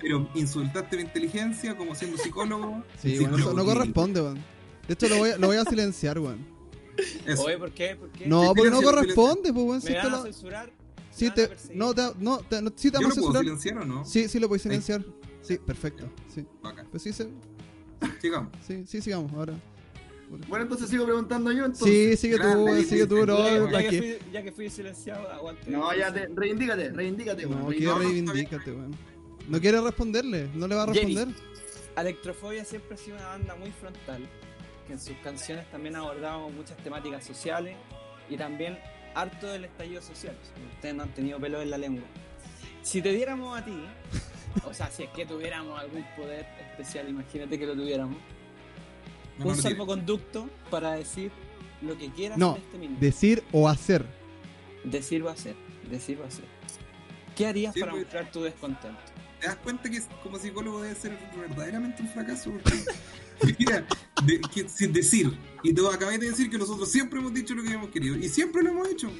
pero insultaste mi inteligencia como siendo psicólogo. Sí, psicólogo bueno, eso no corresponde, weón. De hecho, lo voy a, lo voy a silenciar, weón. Eso. Oye, ¿por qué? ¿Por qué? No, porque no corresponde, pues, weón. Si ¿Me te lo- censurar? si ¿Me van a te, no, te, no, te, no, sí te ¿Yo vamos lo a puedo censurar. silenciar o no? Sí, sí lo puedes silenciar. Sí, perfecto. Sí. Bacán. Pues sí, se- Sigamos. sí, sí, sigamos ahora. Bueno, entonces sigo preguntando yo. Entonces. Sí, sigue tú, Grande, sigue tú, bro. Ya, que fui, ya que fui silenciado, aguante. No, ya te, reivindícate, reivindícate. No, weón, quiere no, está reivindícate, weón. No quiere responderle, no le va a Jenny. responder. Electrofobia siempre ha sido una banda muy frontal, que en sus canciones también ha abordado muchas temáticas sociales y también harto del estallido social. Ustedes no han tenido pelo en la lengua. Si te diéramos a ti, o sea, si es que tuviéramos algún poder especial, imagínate que lo tuviéramos, No, un salvoconducto para decir lo que quieras No, en este minuto. Decir o hacer. Decir o hacer, decir o hacer. ¿Qué harías Sí, para pues. mostrar tu descontento? te das cuenta que como psicólogo debe ser verdaderamente un fracaso. porque, mira, de- que- sin decir, y tú acabas de decir que nosotros siempre hemos dicho lo que hemos querido, y siempre lo hemos hecho.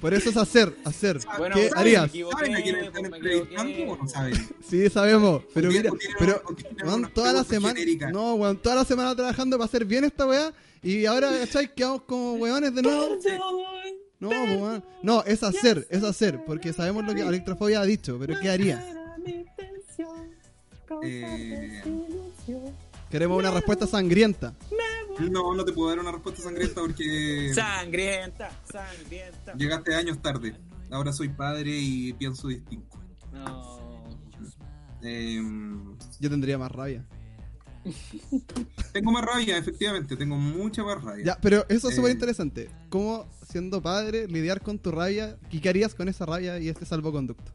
Por eso es hacer, hacer. Bueno, ¿Qué harías? ¿Saben a quién están me entrevistando equivoqué. o no saben? Sí, sabemos. Pero mira, pero una toda la semana. No, weón, toda la semana trabajando para hacer bien esta weá. Y ahora, ¿cachai? Quedamos como weones de nuevo. No, pues, weón. No, es hacer, es hacer. Porque sabemos lo que Electrofobia ha dicho. Pero ¿qué haría? Eh, Queremos una respuesta sangrienta. No, no te puedo dar una respuesta sangrienta porque Sangrienta, sangrienta. llegaste años tarde. Ahora soy padre y pienso distinto. No. Eh, Yo tendría más rabia. tengo más rabia, efectivamente, tengo mucha más rabia. Ya, pero eso es Eh. súper interesante. ¿Cómo, siendo padre, lidiar con tu rabia? ¿Y qué harías con esa rabia y este salvoconducto?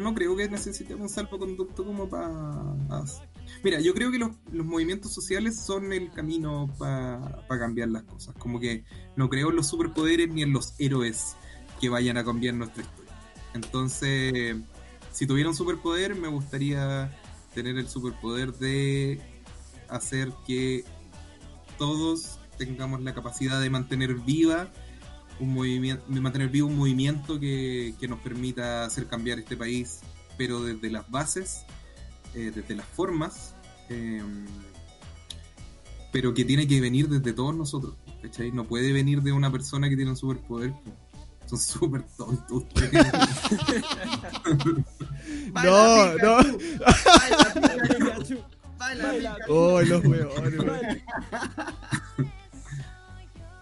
No creo que necesitemos un salvoconducto como para... Mira, yo creo que los, movimientos sociales son el camino para cambiar las cosas. Como que no creo en los superpoderes ni en los héroes que vayan a cambiar nuestra historia. Entonces, si tuviera un superpoder, me gustaría tener el superpoder de hacer que todos tengamos la capacidad de mantener viva un movimiento, de mantener vivo un movimiento que, que nos permita hacer cambiar este país, pero desde las bases, eh, desde las formas, eh, pero que tiene que venir desde todos nosotros. ¿cachai? No puede venir de una persona que tiene un superpoder. Son súper tontos ustedes. No, no. Baila. Oh, los weones.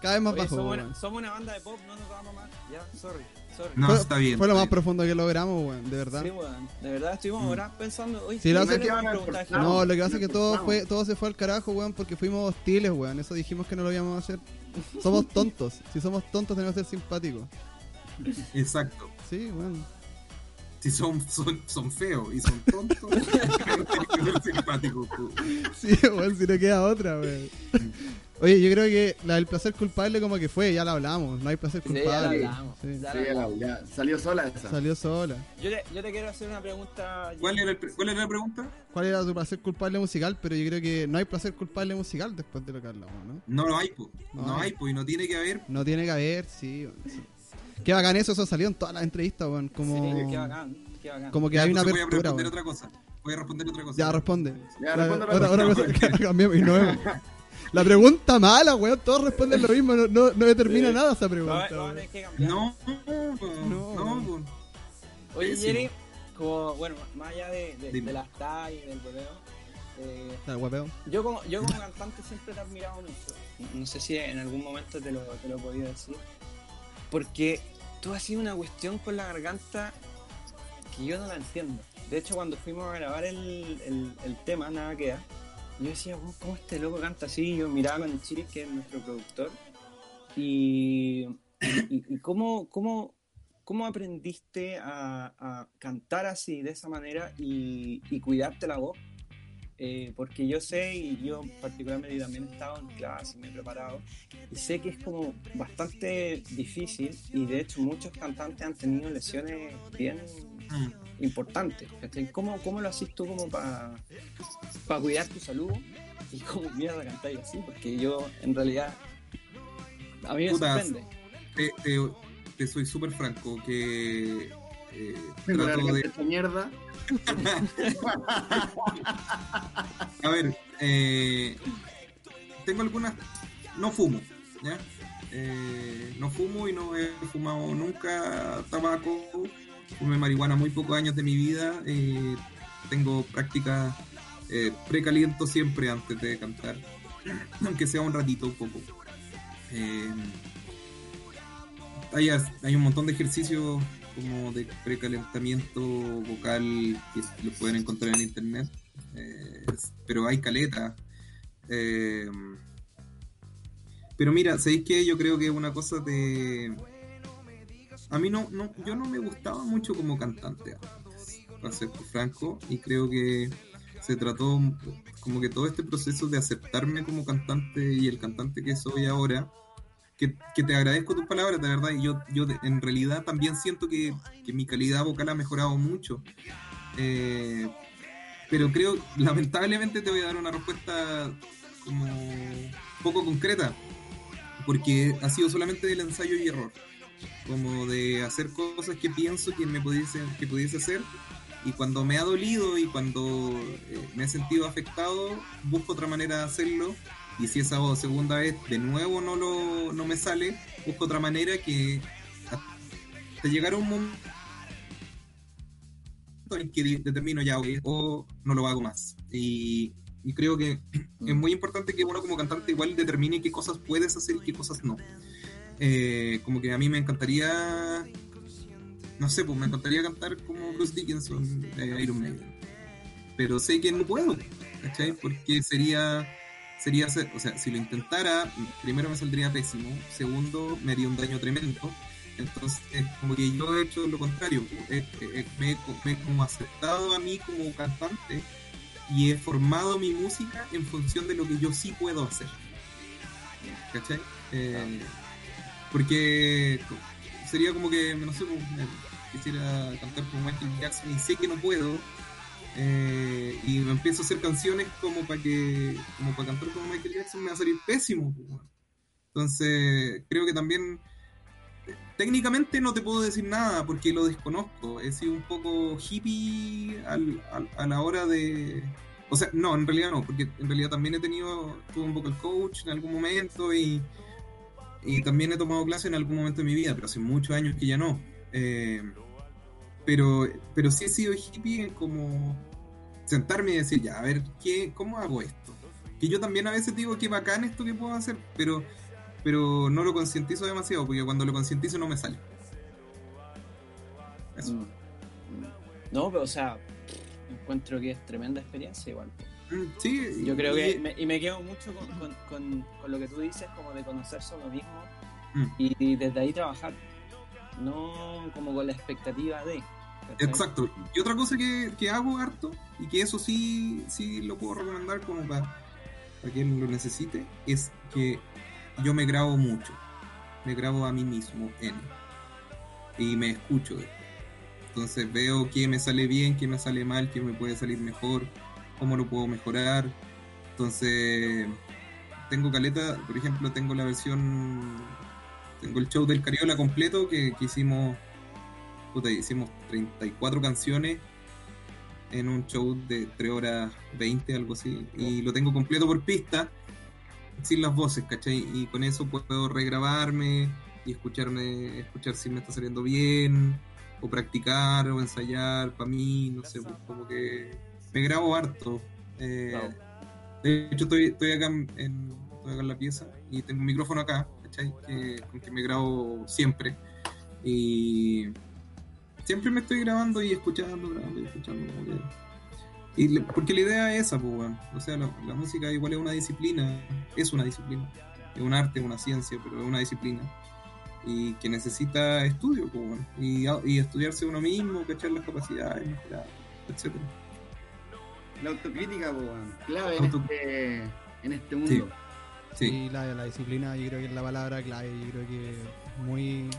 Cada vez más Oye, bajo, somos, weón. una, somos una banda de pop, no nos vamos más. Ya, sorry, sorry. No, Fue- está bien. Fue lo más bien. profundo que logramos, weón, de verdad. Sí, weón. De verdad estuvimos ahora pensando. Oye, Sí, lo ¿qué hace le que- No, lo que pasa es que todo fue todo se fue al carajo, weón, porque fuimos hostiles, weón. Eso dijimos que no lo íbamos a hacer. Somos tontos. Si somos tontos tenemos que ser simpáticos. Exacto. Sí, weón. Si son, son, son feos y son tontos, tienen que ser simpáticos. tú. Sí, weón, si no queda otra, weón. Oye, yo creo que la del placer culpable como que fue, ya la hablamos. No hay placer Sí, ya la culpable. hablamos. Sí. Ya Sí, la la- hablamos. ya, salió sola esa. Salió sola. Yo te, yo te quiero hacer una pregunta. ¿Cuál era, el pre- ¿Cuál era la pregunta? ¿Cuál era tu placer culpable musical? Pero yo creo que no hay placer culpable musical después de lo que hablamos, ¿no? No lo hay, po. No No, hay. hay, po, y no tiene que haber. No tiene que haber, sí, weón, sí. Qué bacán eso, eso salió en todas las entrevistas, weón. Como, Sí, qué bacán, qué bacán. como que Ya, hay una entonces voy a apertura, responder weón. otra cosa. Voy a responder otra cosa. Ya, responde. Ya, La- responde otra, otra cosa. cambiemos y no vemos. La pregunta mala, weón. Todos responden lo mismo. No, no, no determina Sí. nada esa pregunta. no, weón. hay que cambiar. No, No. no. Oye. Jerry, como, bueno, más allá de, de, de las tallas y del boleo, eh, Está el guapeo. yo, como, yo como cantante siempre te he admirado mucho. No sé si en algún momento te lo, te lo he podido decir. Porque tú has sido una cuestión con la garganta que yo no la entiendo. De hecho, cuando fuimos a grabar el, el, el tema, Nada Queda, yo decía, "Oh, ¿cómo este loco canta así? Yo miraba con el Chiri, que es nuestro productor, y, y, y cómo, cómo, cómo aprendiste a, a cantar así, de esa manera, y, y cuidarte la voz. Eh, porque yo sé, y yo particularmente también he estado en clase, me he preparado, y sé que es como bastante difícil, y de hecho muchos cantantes han tenido lesiones bien Mm. importantes. ¿cachai? ¿Cómo, ¿Cómo lo haces tú como para cuidar tu salud? Y cómo mierda cantáis así, porque yo en realidad a mí me sorprende. Te, te- te soy súper franco que eh, trato de... hecha mierda. A ver, eh, tengo algunas... No fumo, ¿ya? Eh, no fumo y no he fumado nunca tabaco. Fumé marihuana muy pocos años de mi vida. eh, tengo prácticas eh, precaliento siempre antes de cantar. Aunque sea un ratito, un poco. Eh, hay, hay un montón de ejercicios como de precalentamiento vocal que los pueden encontrar en internet. Pero hay caleta. Pero mira, ¿sabéis qué? Yo creo que es una cosa de... A mí no, no, yo no me gustaba mucho como cantante para ser franco, y creo que se trató como que todo este proceso de aceptarme como cantante y el cantante que soy ahora que, que te agradezco tus palabras, de verdad, y yo, yo en realidad también siento que, que mi calidad vocal ha mejorado mucho. Eh, pero creo, lamentablemente te voy a dar una respuesta como poco concreta, porque ha sido solamente del ensayo y error, como de hacer cosas que pienso que me pudiese, que pudiese hacer, y cuando me ha dolido y cuando eh, me he sentido afectado, busco otra manera de hacerlo, y si esa segunda vez de nuevo no, lo, no me sale, busco otra manera que hasta llegar a un momento en que determino ya ok, o no lo hago más. Y, y creo que es muy importante que uno como cantante igual determine qué cosas puedes hacer y qué cosas no. Eh, como que a mí me encantaría, no sé, pues me encantaría cantar como Bruce Dickinson de Iron Maiden. Pero sé que no puedo, ¿cachai? Porque sería, sería o sea, si lo intentara, primero me saldría pésimo, segundo me haría un daño tremendo. Entonces, como que yo he hecho lo contrario, eh, eh, me, he como aceptado a mí como cantante y he formado mi música en función de lo que yo sí puedo hacer. ¿Cachai? Eh, porque sería como que, no sé, me quisiera cantar como Michael Jackson y sé que no puedo. eh, y me empiezo a hacer canciones como para que como para cantar como Michael Jackson me va a salir pésimo pues, entonces creo que también técnicamente no te puedo decir nada porque lo desconozco. He sido un poco hippie al- al- a la hora de... O sea, no, en realidad no, porque en realidad también he tenido, tuve un vocal coach en algún momento y, y también he tomado clases en algún momento de mi vida, pero hace muchos años que ya no. Eh, pero, pero sí he sido hippie en como sentarme y decir, ya, a ver, ¿qué, ¿cómo hago esto? Que yo también a veces digo, qué bacán esto que puedo hacer, pero pero no lo concientizo demasiado porque cuando lo concientizo no me sale. Eso. Mm. No, pero o sea, encuentro que es tremenda experiencia igual. Sí, Yo creo y- que, me- y me quedo mucho con, con- con- con lo que tú dices, como de conocerse a uno mismo Mm. y desde ahí trabajar. No como con la expectativa de. ¿cachai? Exacto. Y otra cosa que, que hago harto, y que eso sí, sí lo puedo recomendar como para, para quien lo necesite, es que yo me grabo mucho. Me grabo a mí mismo en. Y me escucho después. Entonces veo qué me sale bien, qué me sale mal, qué me puede salir mejor, cómo lo puedo mejorar. Entonces, tengo caleta, por ejemplo, tengo la versión, tengo el show del Cariola completo que, que hicimos puta, hicimos 34 canciones en un show de 3 horas 20, algo así, y lo tengo completo por pista, sin las voces, ¿cachai? Y con eso puedo regrabarme y escucharme, escuchar si me está saliendo bien, o practicar, o ensayar, para mí, no sé, pues, como que me grabo harto. Eh, Claro. De hecho, estoy, estoy acá en, estoy acá en la pieza y tengo un micrófono acá, ¿cachai? Que, con que me grabo siempre. Y siempre me estoy grabando y escuchando, grabando y escuchando. Y le- porque la idea es esa, pues, weón. O sea, la, la música igual es una disciplina, es una disciplina. Es un arte, una ciencia, pero es una disciplina. Y que necesita estudio, pues, weón. Y, y estudiarse uno mismo, cachar las capacidades, mejorar, etcétera. La autocrítica, po, weón, clave en, Auto- este, en este mundo. Sí. Y la, la disciplina yo creo que es la palabra clave, yo creo que es muy,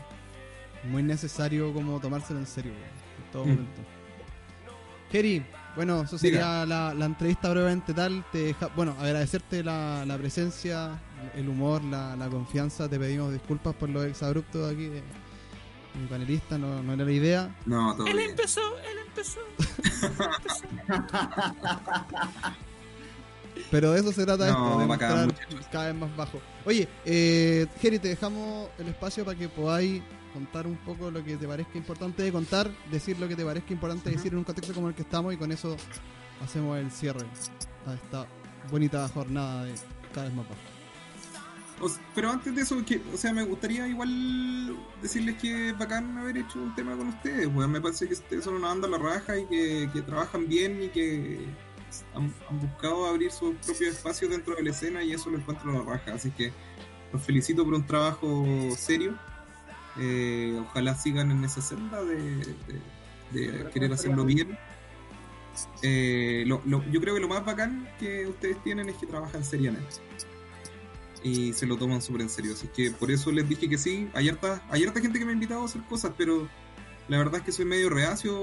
muy necesario como tomárselo en serio en todo Mm. momento. Kerry, bueno, eso sería la, la entrevista brevemente tal. Te deja, bueno, agradecerte la, la presencia, el humor, la, la confianza. Te pedimos disculpas por los exabruptos aquí de mi panelista, no, no era la idea. No, todo Él bien. empezó, él empezó. Pero de eso se trata No, esto, de muchachos. cada vez más bajo. Oye, eh, Jerry, te dejamos el espacio para que podáis contar un poco lo que te parezca importante de contar, decir lo que te parezca importante decir en un contexto como el que estamos y con eso hacemos el cierre a esta bonita jornada de cada vez más bajo. Pero antes de eso, o sea, me gustaría igual decirles que es bacán haber hecho un tema con ustedes, weón. Me parece que ustedes son una banda a la raja y que, trabajan bien y que han, buscado abrir sus propios espacios dentro de la escena y eso lo encuentro a la raja. Así que los felicito por un trabajo serio. Eh, ojalá sigan en esa senda de, querer hacerlo bien. Eh, lo- yo creo que lo más bacán que ustedes tienen es que trabajan seriamente. Y se lo toman súper en serio. Así que por eso les dije que sí. Hay harta, hay harta gente que me ha invitado a hacer cosas, pero la verdad es que soy medio reacio.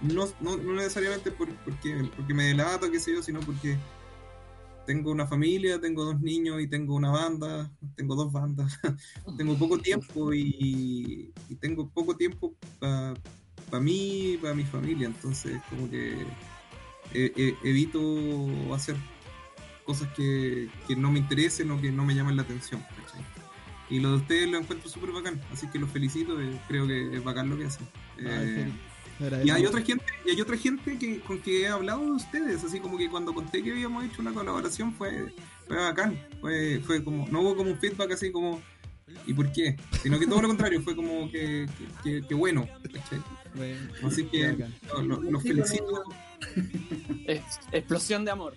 No, no, no necesariamente por- porque, porque me delato, qué sé yo, sino porque tengo una familia, tengo dos niños y tengo una banda, tengo dos bandas, tengo poco tiempo y, tengo poco tiempo para mí y para mi familia, entonces como que e- e- evito hacer cosas que, que no me interesen o que no me llamen la atención. ¿cachai? Y lo de ustedes lo encuentro súper bacán, así que los felicito, eh, creo que es bacán lo que hacen. Eh, y hay otra gente, y hay otra gente que, con que he hablado de ustedes, así como que cuando conté que habíamos hecho una colaboración fue, fue bacán, fue, fue como, no hubo como un feedback así como ¿y por qué? Sino que todo lo contrario, fue como que, que, que- que bueno, Así que bacán. lo- lo- los felicito. Es- explosión de amor.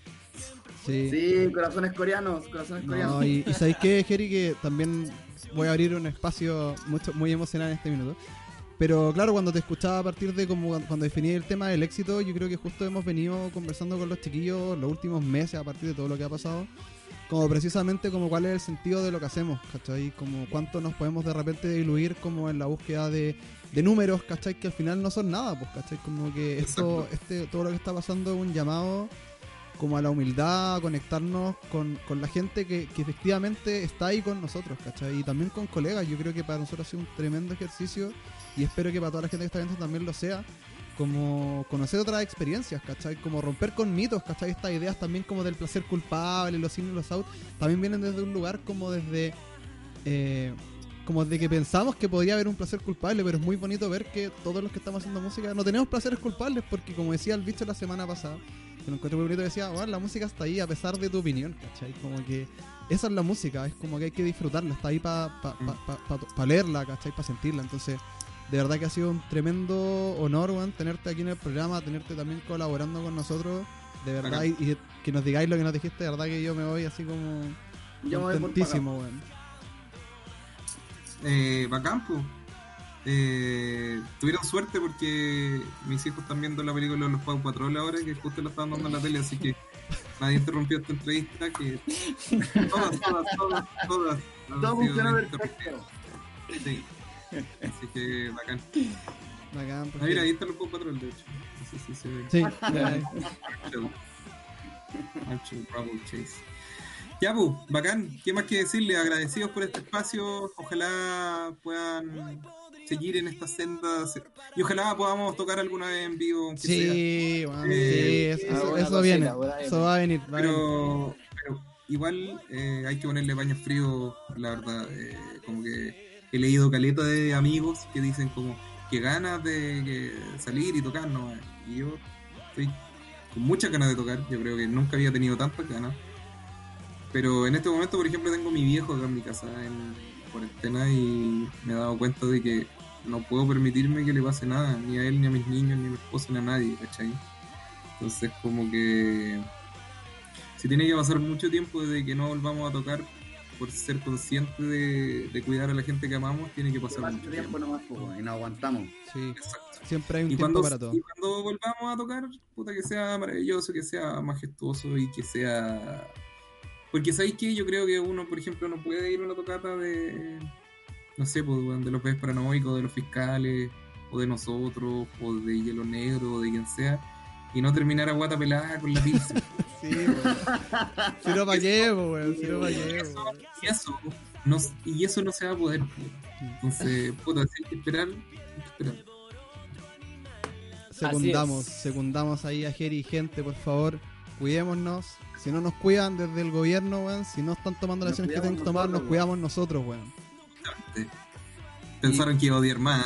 Sí. Sí, corazones coreanos, corazones coreanos. No, y, y ¿sabéis qué, Jeri? Que también voy a abrir un espacio mucho, muy emocional en este minuto. Pero claro, cuando te escuchaba a partir de como cuando definí el tema del éxito, yo creo que justo hemos venido conversando con los chiquillos los últimos meses a partir de todo lo que ha pasado. Como precisamente como cuál es el sentido de lo que hacemos, ¿cachai? Como cuánto nos podemos de repente diluir como en la búsqueda de, de números, ¿cachai? Que al final no son nada, pues, ¿cachai? Como que esto, este, todo lo que está pasando es un llamado como a la humildad, conectarnos con, con la gente que, que efectivamente está ahí con nosotros, ¿cachai? Y también con colegas. Yo creo que para nosotros ha sido un tremendo ejercicio y espero que para toda la gente que está viendo también lo sea. Como conocer otras experiencias, ¿cachai? Como romper con mitos, ¿cachai? Estas ideas también como del placer culpable, los in y los out, también vienen desde un lugar como desde... eh, como de que pensamos que podría haber un placer culpable, pero es muy bonito ver que todos los que estamos haciendo música no tenemos placeres culpables, porque como decía el bicho la semana pasada, que lo encontré muy bonito, decía, bueno, la música está ahí a pesar de tu opinión, ¿cachai? Como que esa es la música, es como que hay que disfrutarla, está ahí para pa, pa, pa, pa- leerla, ¿cachai? Para sentirla, entonces de verdad que ha sido un tremendo honor, weón, tenerte aquí en el programa, tenerte también colaborando con nosotros, de verdad, y, y que nos digáis lo que nos dijiste, de verdad que yo me voy así como Yo contentísimo, weón. Eh, bacán, po. Eh, tuvieron suerte porque mis hijos están viendo la película de los Pau Patrol ahora, que justo la estaban dando en la tele, así que nadie interrumpió esta entrevista, que todas, todas, todas, todas. Todo funcionó perfecto. Sí. Así que bacán. Bacán, Ah, porque- mira, ahí está los Pau Patrol, de hecho. No sé si se ve. Sí. Archer Bravo Chase. Ya, pues, bacán. ¿Qué más que decirle? Agradecidos por este espacio. Ojalá puedan seguir en esta senda. Y ojalá podamos tocar alguna vez en vivo. Sí, bueno, Eh, sí, eso, viene. Eso va a venir. va a venir. Pero, pero igual eh, hay que ponerle paños fríos, la verdad. eh, como que he leído caleta de amigos que dicen como que ganas de que salir y tocar, ¿no? Y yo estoy con muchas ganas de tocar. Yo creo que nunca había tenido tantas ganas. Pero en este momento, por ejemplo, tengo a mi viejo acá en mi casa en cuarentena y me he dado cuenta de que no puedo permitirme que le pase nada, ni a él, ni a mis niños, ni a mi esposa, ni a nadie, ¿cachai? Entonces, como que si tiene que pasar mucho tiempo desde que no volvamos a tocar por ser consciente de, de cuidar a la gente que amamos, tiene que pasar Pasa mucho tiempo. tiempo nomás, pues, y nos aguantamos. Sí, Exacto. siempre hay un Y tiempo cuando, para todo. y cuando volvamos a tocar, puta que sea maravilloso, que sea majestuoso y que sea... Porque sabéis que yo creo que uno, por ejemplo, no puede ir a una tocata de, no sé, pues, weón, de los pez paranoicos, de los fiscales, o de nosotros, o de Hielo Negro, o de quien sea, y no terminar a guata pelada con la pizza. Sí, weón. Si no, ¿para qué, weón? Si no, ¿para qué, weón? y eso no, y eso no se va a poder. pues. Entonces, puta, si hay que esperar, hay que esperar. Secundamos, secundamos ahí a Jerry, gente, por favor, cuidémonos. Si no nos cuidan desde el gobierno, weón, si no están tomando las Nos acciones que tienen que tomar, nos nosotros, cuidamos nosotros, weón. Pensaron que iba a odiar más,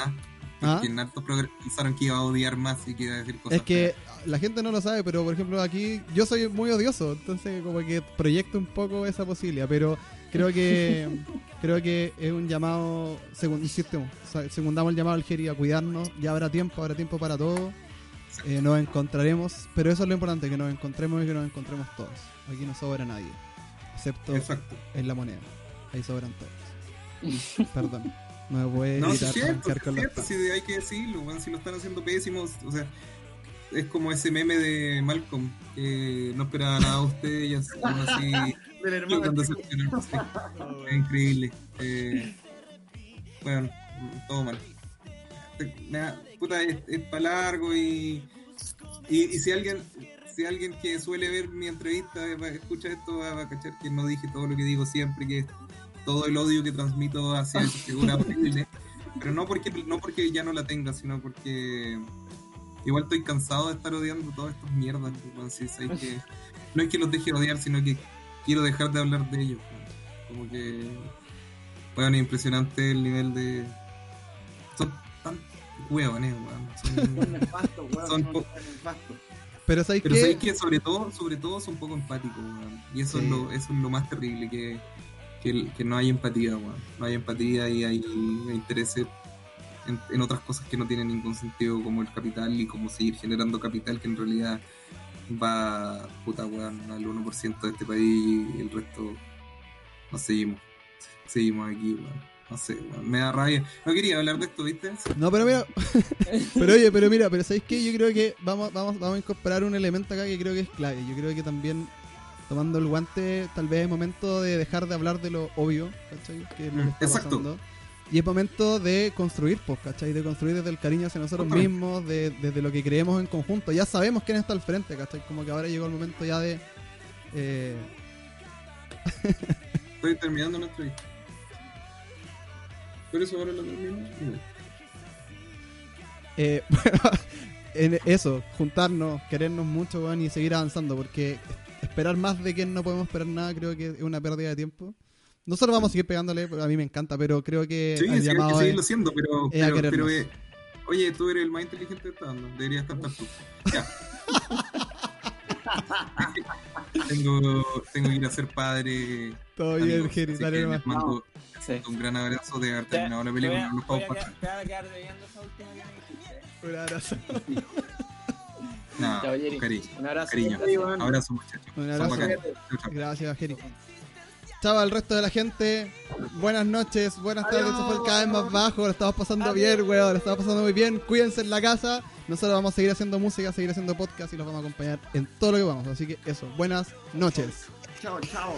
¿ah? En hartos pensaron que iba a odiar más y que iba a decir cosas Es que la gente no lo sabe, pero por ejemplo aquí yo soy muy odioso, entonces como que proyecto un poco esa posibilidad, pero creo que creo que es un llamado, segun, insistimos, secundamos el llamado al Jerry a cuidarnos, ya habrá tiempo, habrá tiempo para todo, eh, nos encontraremos, pero eso es lo importante, que nos encontremos y que nos encontremos todos. Aquí no sobra nadie, excepto Exacto. en la moneda, ahí sobran todos. Perdón, no me puede No, sí evitar es cierto, es cierto, sí, hay que decirlo, si lo están haciendo pésimos, o sea, es como ese meme de Malcolm, que no esperaba nada de ustedes y así, aún así del sí. Es increíble. Eh, bueno, todo mal. Me da- puta, es, para largo y, y, y si alguien si alguien que suele ver mi entrevista escucha esto va a cachar que no dije todo lo que digo siempre, que es todo el odio que transmito hacia esa figura horrible. Pero no porque, no porque ya no la tenga, sino porque igual estoy cansado de estar odiando todas estas mierdas. weón, sí, sabes que no es que los deje de odiar, sino que quiero dejar de hablar de ellos. Como que, bueno, es impresionante el nivel de. Son tan huevones, weón. Son Son- nefastos, weón, Son po-. Pero ¿sabéis sabéis que sobre todo, sobre todo son poco empáticos, weón. Y eso, Sí. es lo, eso es lo más terrible, que, que, que no hay empatía, weón. No hay empatía y hay intereses en, otras cosas que no tienen ningún sentido, como el capital y como seguir generando capital que en realidad va, puta weón, al 1% de este país y el resto nos seguimos. Seguimos aquí, weón. No sé, weón. Me da rabia. No quería hablar de esto, ¿viste? No, pero mira, pero oye, pero mira, pero ¿sabéis qué? Yo creo que vamos, vamos, vamos a incorporar un elemento acá que creo que es clave. Yo creo que también, tomando el guante, tal vez es momento de dejar de hablar de lo obvio, ¿cachai? Que Mm, está exacto. pasando. Y es momento de construir, pues, ¿cachai? De construir desde el cariño hacia nosotros Totalmente. mismos, de- desde lo que creemos en conjunto. Ya sabemos quién está al frente, ¿cachai? Como que ahora llegó el momento ya de... eh, Estoy terminando una entrevista. Por eso ahora la termino. Eh, en eso, juntarnos, querernos mucho, weón, y seguir avanzando, porque esperar más de quien no podemos esperar nada creo que es una pérdida de tiempo. Nosotros vamos a seguir pegándole, a mí me encanta, pero creo que Sí, sí, hay que llamado seguirlo es- haciendo, pero, es a pero, pero, eh, oye, tú eres el más inteligente de esta banda, deberías estar tú. Ya. tengo, tengo que ir a ser padre. Todo bien, Jerry, dale que les mando Sí. un gran abrazo de haber Te, terminado la voy película. a, te voy a quedar- te voy a quedar debiendo esa última que me dijiste. Un abrazo. Nada, Chao, Jerry. cariño. Un abrazo. Cariño. Gracias. Abrazo, muchachos. Un abrazo. Gracias, Jerry. Chao al resto de la gente. Buenas noches, buenas tardes. Esto fue el cada vez más bajo. Lo estamos pasando bien, weón. Lo estamos pasando muy bien. Cuídense en la casa. Nosotros vamos a seguir haciendo música, seguir haciendo podcast y los vamos a acompañar en todo lo que vamos. Así que eso, buenas noches. Chao, chao.